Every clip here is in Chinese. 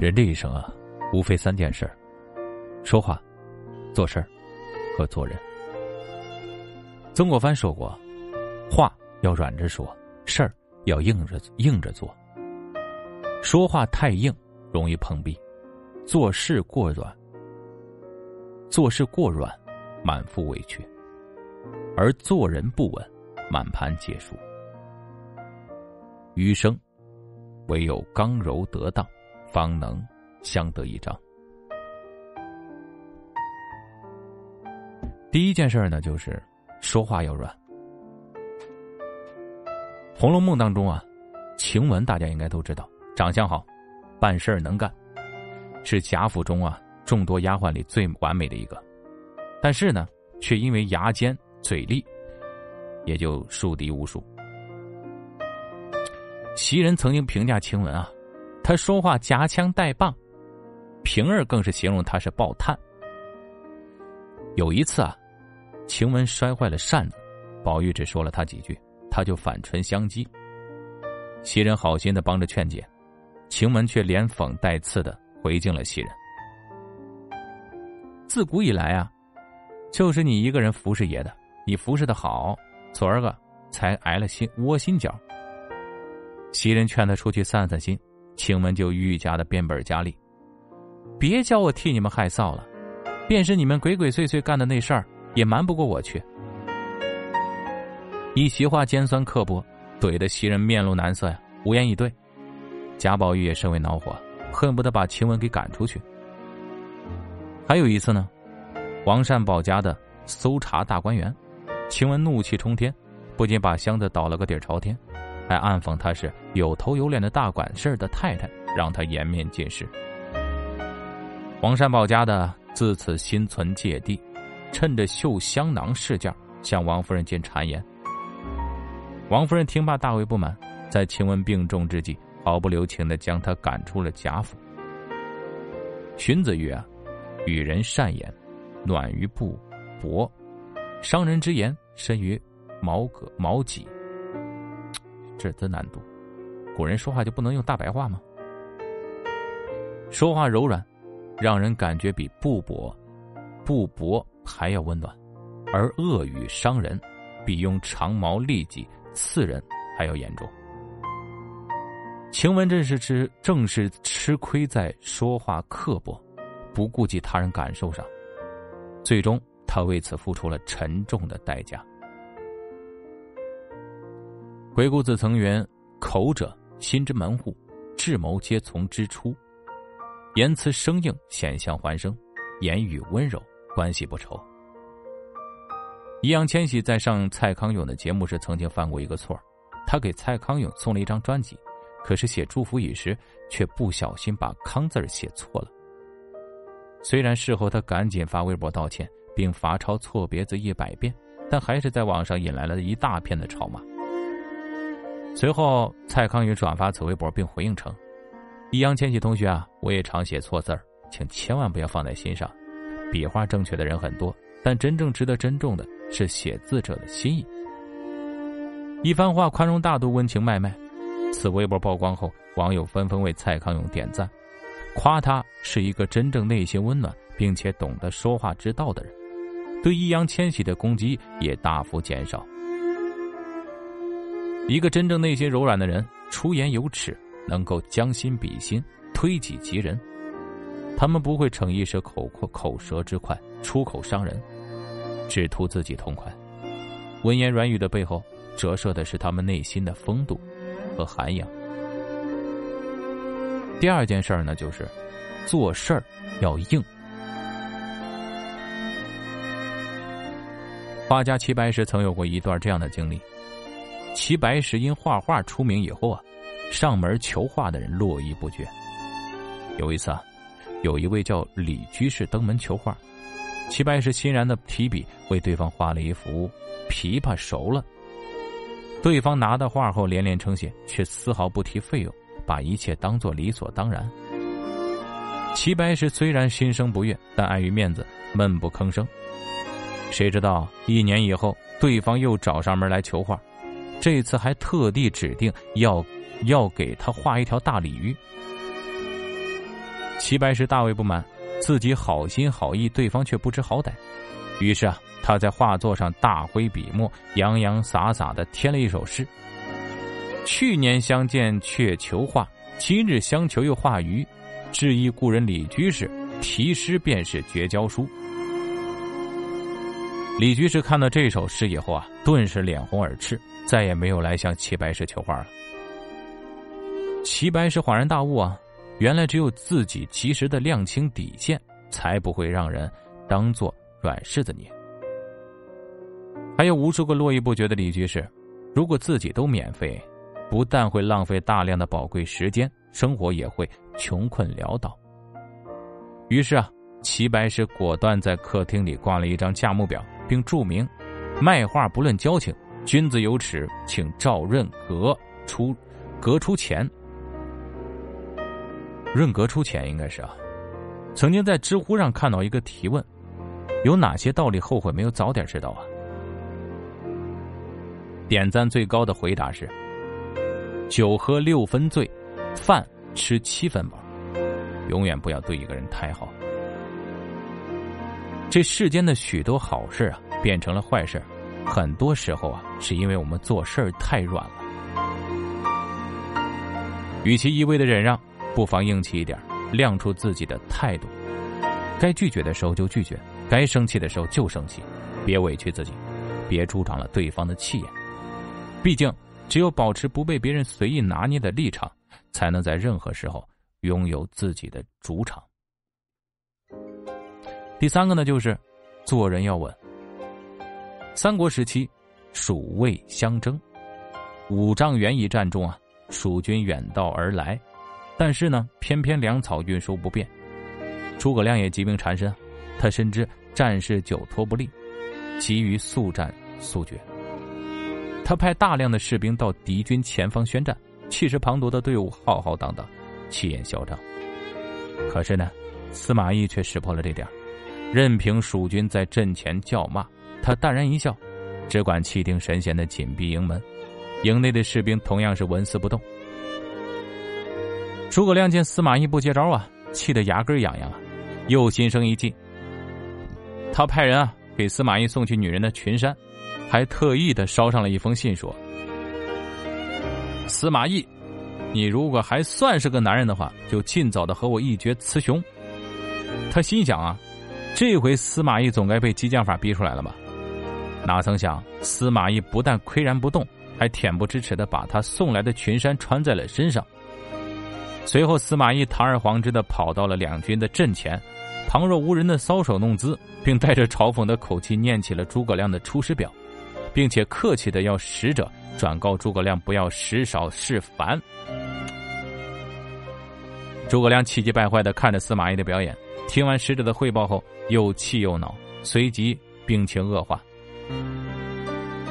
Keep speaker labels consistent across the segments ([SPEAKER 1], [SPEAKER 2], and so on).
[SPEAKER 1] 人这一生啊，无非三件事：说话、做事儿和做人。曾国藩说过：“话要软着说，事儿要硬着硬着做。说话太硬，容易碰壁；做事过软，做事过软，满腹委屈；而做人不稳，满盘皆输。余生，唯有刚柔得当。”方能相得益彰。第一件事呢，就是说话要软。《红楼梦》当中啊，晴雯大家应该都知道，长相好，办事能干，是贾府中啊众多丫鬟里最完美的一个。但是呢，却因为牙尖嘴利，也就树敌无数。袭人曾经评价晴雯啊。他说话夹枪带棒，平儿更是形容他是爆炭。有一次啊，晴雯摔坏了扇子，宝玉只说了他几句，他就反唇相讥。袭人好心的帮着劝解，晴雯却连讽带刺的回敬了袭人。自古以来啊，就是你一个人服侍爷的，你服侍的好，昨儿个才挨了心窝心脚。袭人劝他出去散散心。晴雯就愈加的变本加厉，别叫我替你们害臊了，便是你们鬼鬼祟祟干的那事儿，也瞒不过我去。一席话尖酸刻薄，怼得袭人面露难色呀，无言以对。贾宝玉也甚为恼火，恨不得把晴雯给赶出去。还有一次呢，王善保家的搜查大观园，晴雯怒气冲天，不仅把箱子倒了个底朝天。还暗讽他是有头有脸的大管事的太太，让他颜面尽失。王善保家的自此心存芥蒂，趁着绣香囊事件向王夫人进谗言。王夫人听罢大为不满，在晴雯病重之际，毫不留情的将他赶出了贾府。荀子曰：“啊，与人善言，暖于布帛；伤人之言，深于毛戈毛戟。”这真难读，古人说话就不能用大白话吗？说话柔软，让人感觉比布帛、布帛还要温暖；而恶语伤人，比用长矛利戟刺人还要严重。晴雯正是吃，正是吃亏在说话刻薄，不顾及他人感受上，最终他为此付出了沉重的代价。鬼谷子曾云：“口者，心之门户，智谋皆从之出。言辞生硬，险象环生；言语温柔，关系不愁。”易烊千玺在上蔡康永的节目时，曾经犯过一个错他给蔡康永送了一张专辑，可是写祝福语时，却不小心把“康”字写错了。虽然事后他赶紧发微博道歉，并罚抄错别字一百遍，但还是在网上引来了一大片的嘲骂。随后，蔡康永转发此微博，并回应称：“易烊千玺同学啊，我也常写错字儿，请千万不要放在心上。笔画正确的人很多，但真正值得珍重的是写字者的心意。”一番话宽容大度，温情脉脉。此微博曝光后，网友纷纷为蔡康永点赞，夸他是一个真正内心温暖并且懂得说话之道的人，对易烊千玺的攻击也大幅减少。一个真正内心柔软的人，出言有尺，能够将心比心，推己及人。他们不会逞一时口阔口舌之快，出口伤人，只图自己痛快。温言软语的背后，折射的是他们内心的风度和涵养。第二件事儿呢，就是做事儿要硬。画家齐白石曾有过一段这样的经历。齐白石因画画出名以后啊，上门求画的人络绎不绝。有一次啊，有一位叫李居士登门求画，齐白石欣然的提笔为对方画了一幅琵琶熟了。对方拿到画后连连称谢，却丝毫不提费用，把一切当作理所当然。齐白石虽然心生不悦，但碍于面子，闷不吭声。谁知道一年以后，对方又找上门来求画，这次还特地指定要要给他画一条大鲤鱼。齐白石大为不满，自己好心好意，对方却不知好歹。于是啊，他在画作上大挥笔墨，洋洋洒洒的添了一首诗：“去年相见却求画，今日相求又画鱼。致意故人李居士，题诗便是绝交书。”李居士看到这首诗以后啊，顿时脸红耳赤，再也没有来向齐白石求画了。齐白石恍然大悟啊，原来只有自己及时的亮清底线，才不会让人当做。软柿子捏，还有无数个络绎不绝的李居士。如果自己都免费，不但会浪费大量的宝贵时间，生活也会穷困潦倒。于是啊，齐白石果断在客厅里挂了一张价目表，并注明：卖画不论交情，君子有耻，请照润格出格出钱。润格出钱应该是啊。曾经在知乎上看到一个提问。有哪些道理后悔没有早点知道啊？点赞最高的回答是：酒喝六分醉，饭吃七分饱。永远不要对一个人太好。这世间的许多好事啊，变成了坏事，很多时候啊，是因为我们做事太软了。与其一味的忍让，不妨硬气一点，亮出自己的态度。该拒绝的时候就拒绝。该生气的时候就生气，别委屈自己，别助长了对方的气焰。毕竟，只有保持不被别人随意拿捏的立场，才能在任何时候拥有自己的主场。第三个呢，就是做人要稳。三国时期，蜀魏相争，五丈原一战中啊，蜀军远道而来，但是呢，偏偏粮草运输不便，诸葛亮也疾病缠身。他深知战事久拖不利，急于速战速决。他派大量的士兵到敌军前方宣战，气势磅礴的队伍浩浩荡荡，气焰嚣张。可是呢，司马懿却识破了这点，任凭蜀军在阵前叫骂，他淡然一笑，只管气定神闲的紧闭营门。营内的士兵同样是纹丝不动。诸葛亮见司马懿不接招啊，气得牙根痒痒啊，又心生一计。他派人啊给司马懿送去女人的裙衫，还特意的捎上了一封信，说：“司马懿，你如果还算是个男人的话，就尽早的和我一决雌雄。”他心想啊，这回司马懿总该被激将法逼出来了吧？哪曾想司马懿不但岿然不动，还恬不知耻的把他送来的裙衫穿在了身上。随后，司马懿堂而皇之的跑到了两军的阵前。旁若无人的搔首弄姿，并带着嘲讽的口气念起了诸葛亮的出师表，并且客气的要使者转告诸葛亮不要食少事烦。诸葛亮气急败坏的看着司马懿的表演，听完使者的汇报后，又气又恼，随即病情恶化。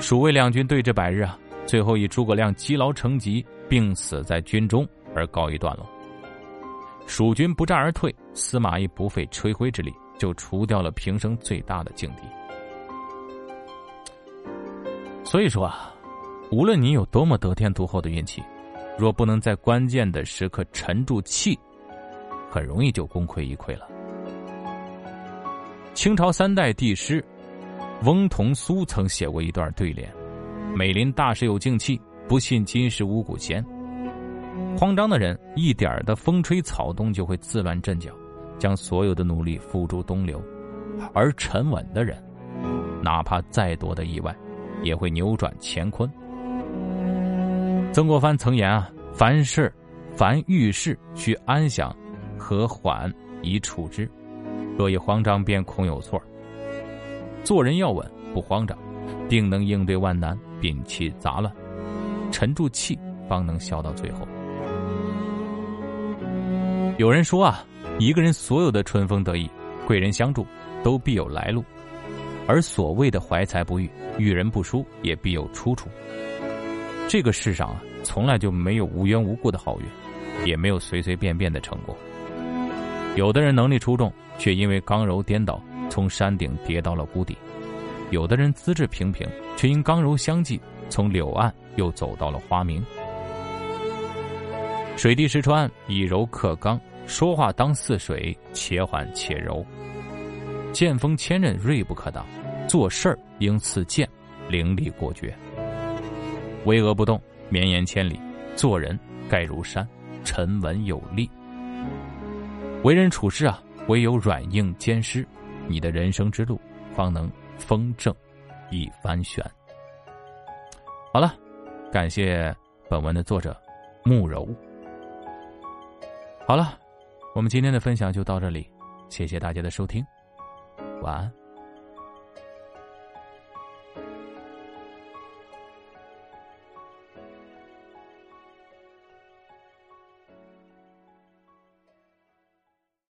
[SPEAKER 1] 蜀魏两军对峙百日啊，最后以诸葛亮积劳成疾，病死在军中而告一段落。蜀军不战而退，司马懿不费吹灰之力就除掉了平生最大的劲敌。所以说啊，无论你有多么得天独厚的运气，若不能在关键的时刻沉住气，很容易就功亏一篑了。清朝三代帝师翁同苏曾写过一段对联：“美林大事有静气，不信今时无古贤。”慌张的人，一点的风吹草动就会自乱阵脚，将所有的努力付诸东流；而沉稳的人，哪怕再多的意外，也会扭转乾坤。曾国藩曾言啊：“凡事，凡遇事，需安详、和缓以处之；若一慌张，便恐有错。做人要稳，不慌张，定能应对万难，摒弃杂乱，沉住气，方能笑到最后。”有人说啊，一个人所有的春风得意、贵人相助，都必有来路；而所谓的怀才不遇、遇人不淑，也必有出处。这个世上啊，从来就没有无缘无故的好运，也没有随随便便的成功。有的人能力出众，却因为刚柔颠倒，从山顶跌到了谷底；有的人资质平平，却因刚柔相济，从柳岸又走到了花明。水滴石穿，以柔克刚，说话当似水，且缓且柔。剑锋千仞，锐不可挡；做事儿应似剑，凌厉果决。巍峨不动，绵延千里；做人盖如山，沉稳有力。为人处事啊，唯有软硬兼施，你的人生之路方能风正一帆悬。好了，感谢本文的作者慕柔。好了，我们今天的分享就到这里，谢谢大家的收听，晚安。